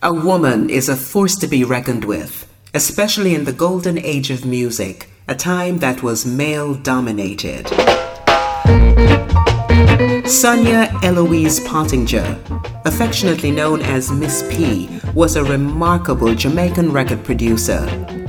A woman is a force to be reckoned with, especially in the golden age of music, a time that was male dominated. Sonia Eloise Pottinger, affectionately known as Miss P, was a remarkable Jamaican record producer,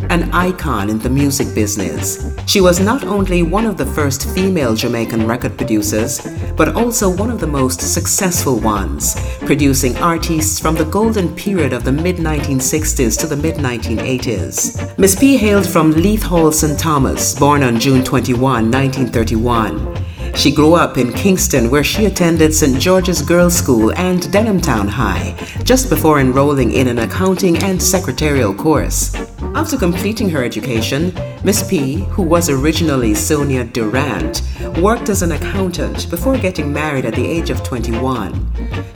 an icon in the music business. She was not only one of the first female Jamaican record producers, but also one of the most successful ones, producing artists from the golden period of the mid 1960s to the mid 1980s. Miss P hailed from Leith Hall St. Thomas, born on June 21, 1931. She grew up in Kingston, where she attended St. George's Girls' School and Denhamtown High, just before enrolling in an accounting and secretarial course. After completing her education, Miss P, who was originally Sonia Durrant, worked as an accountant before getting married at the age of 21.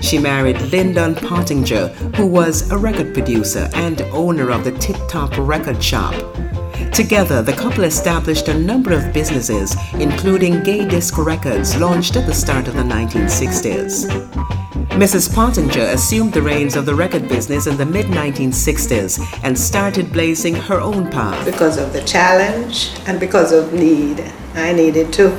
She married Lyndon Pottinger, who was a record producer and owner of the Tip Top Record Shop. Together, the couple established a number of businesses, including Gay Disc Records, launched at the start of the 1960s. Mrs. Pottinger assumed the reins of the record business in the mid 1960s and started blazing her own path. Because of the challenge and because of need, I needed to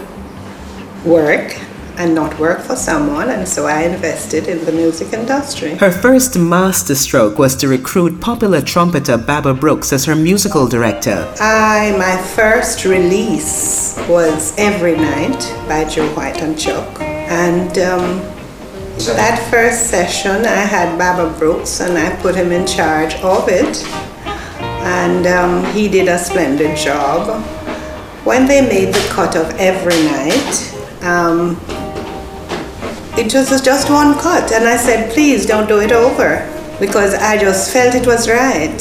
work and not work for someone, and so I invested in the music industry. Her first masterstroke was to recruit popular trumpeter Baba Brooks as her musical director. I my first release was Every Night by Joe White and Chuck, and um, that first session I had Baba Brooks, and I put him in charge of it, and um, he did a splendid job. When they made the cut of Every Night. Um, it was just one cut, and I said, please don't do it over because I just felt it was right.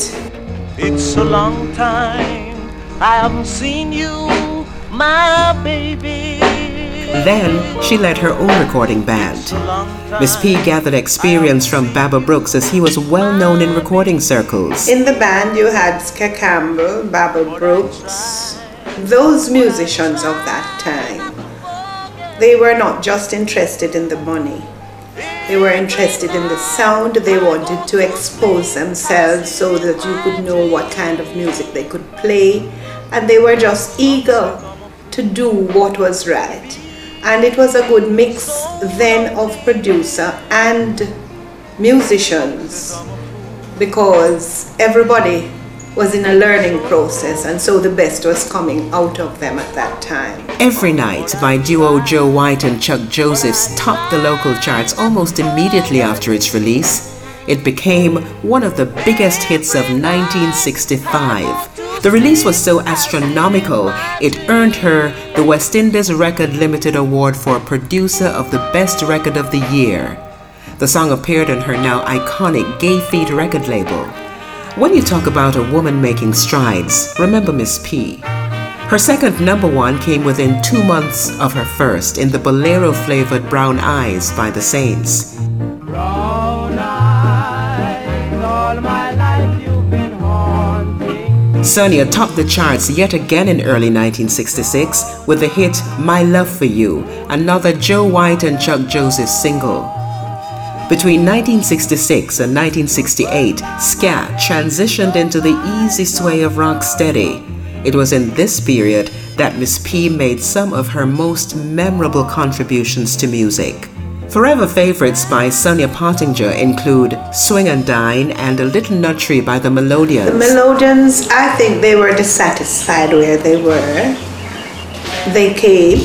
It's a long time I haven't seen you, my baby. Then she led her own recording band. Miss P gathered experience from Baba Brooks as he was well known in recording circles. In the band, you had Ska Campbell, Baba Brooks, those musicians of that time they were not just interested in the money. They were interested in the sound. They wanted to expose themselves so that you could know what kind of music they could play. And they were just eager to do what was right. And it was a good mix then of producer and musicians because everybody was in a learning process, and so the best was coming out of them at that time. Every Night by duo Joe White and Chuck Josephs topped the local charts almost immediately after its release. It became one of the biggest hits of 1965. The release was so astronomical, it earned her the West Indies Record Limited Award for Producer of the Best Record of the Year. The song appeared on her now iconic Gay Feet record label. When you talk about a woman making strides, remember Miss P. Her second number one came within two months of her first in the bolero flavored Brown Eyes by the Saints. Sonia topped the charts yet again in early 1966 with the hit My Love for You, another Joe White and Chuck Joseph single. Between 1966 and 1968, ska transitioned into the easy sway of rocksteady. It was in this period that Miss P made some of her most memorable contributions to music. Forever favorites by Sonia Pottinger include Swing and Dine and A Little Nut Tree by the Melodians. The Melodians, I think they were dissatisfied where they were. They came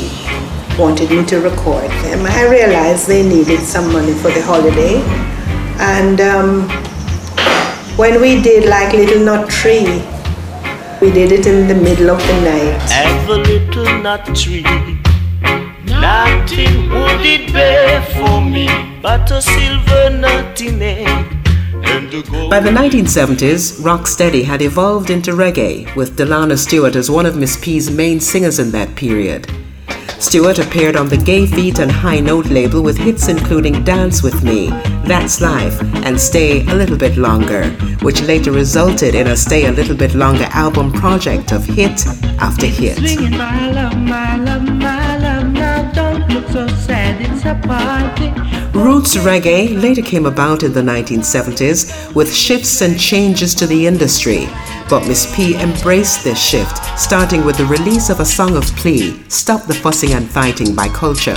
wanted me to record them. I realized they needed some money for the holiday. And um, when we did like Little Nut Tree, we did it in the middle of the night. Have a little nut tree, nothing would it bear for me but a silver nut in it. By the 1970s, rocksteady had evolved into reggae, with Delano Stewart as one of Miss P's main singers in that period. Stewart appeared on the Gay Feet and High Note label with hits including Dance With Me, That's Life, and Stay a Little Bit Longer, which later resulted in a Stay a Little Bit Longer album project of hit after hit. Roots reggae later came about in the 1970s with shifts and changes to the industry. But Miss P embraced this shift, starting with the release of a song of plea, Stop the Fussing and Fighting by Culture.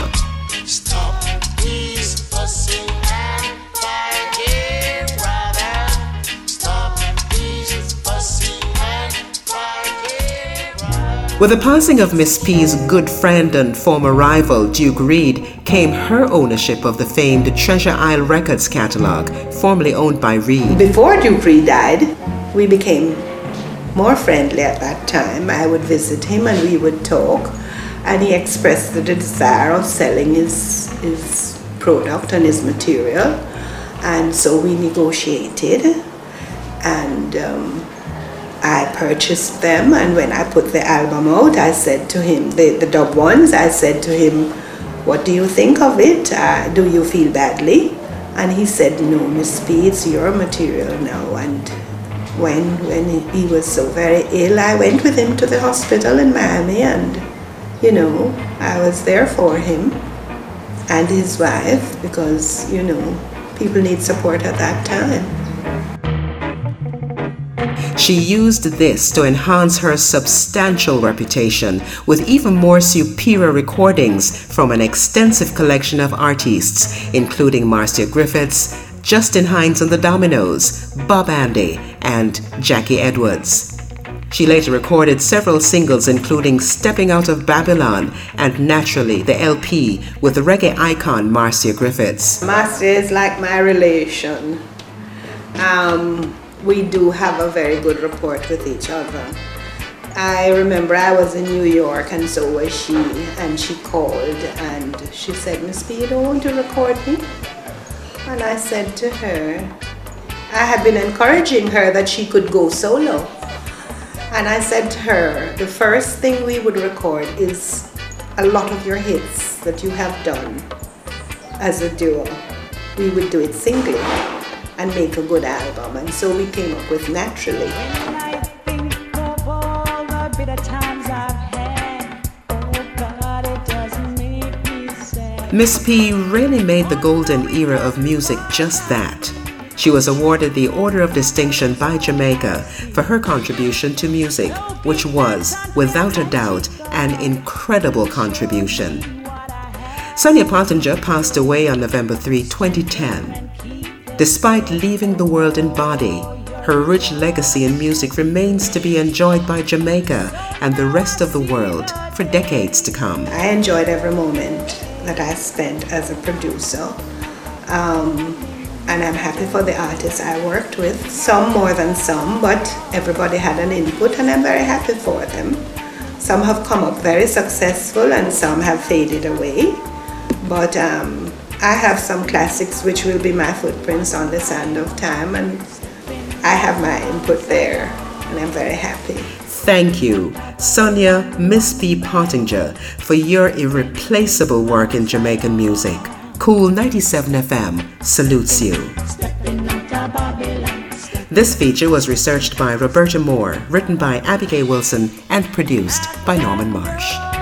With the passing of Miss P's good friend and former rival, Duke Reid, came her ownership of the famed Treasure Isle Records catalog, formerly owned by Reid. Before Duke Reid died, we became more friendly at that time. I would visit him and we would talk, and he expressed the desire of selling his, his product and his material, and so we negotiated. And um, I purchased them, and when I put the album out, I said to him, the, the dub ones, I said to him, What do you think of it? Uh, do you feel badly? And he said, No, Miss P, it's your material now. And when, when he was so very ill, I went with him to the hospital in Miami, and you know, I was there for him and his wife because, you know, people need support at that time. She used this to enhance her substantial reputation with even more superior recordings from an extensive collection of artists, including Marcia Griffiths, Justin Hinds and the Dominoes, Bob Andy, and Jackie Edwards. She later recorded several singles, including Stepping Out of Babylon and Naturally, the LP, with the reggae icon Marcia Griffiths. Marcia is like my relation. Um, we do have a very good rapport with each other. I remember I was in New York and so was she, and she called and she said, Miss P, you don't want to record me? And I said to her, I had been encouraging her that she could go solo. And I said to her, the first thing we would record is a lot of your hits that you have done as a duo. We would do it singly and make a good album. And so we came up with Naturally. Miss P really made the golden era of music just that. She was awarded the Order of Distinction by Jamaica for her contribution to music, which was, without a doubt, an incredible contribution. Sonia Pottinger passed away on November 3, 2010. Despite leaving the world in body, her rich legacy in music remains to be enjoyed by Jamaica and the rest of the world for decades to come. I enjoyed every moment that I spent as a producer. Um, and I'm happy for the artists I worked with, some more than some, but everybody had an input and I'm very happy for them. Some have come up very successful and some have faded away, but um, I have some classics which will be my footprints on the sand of time, and I have my input there, and I'm very happy. Thank you, Sonia Miss P. Pottinger, for your irreplaceable work in Jamaican music. Kool 97 FM salutes you. This feature was researched by Roberta Moore, written by Abigail Wilson, and produced by Norman Marsh.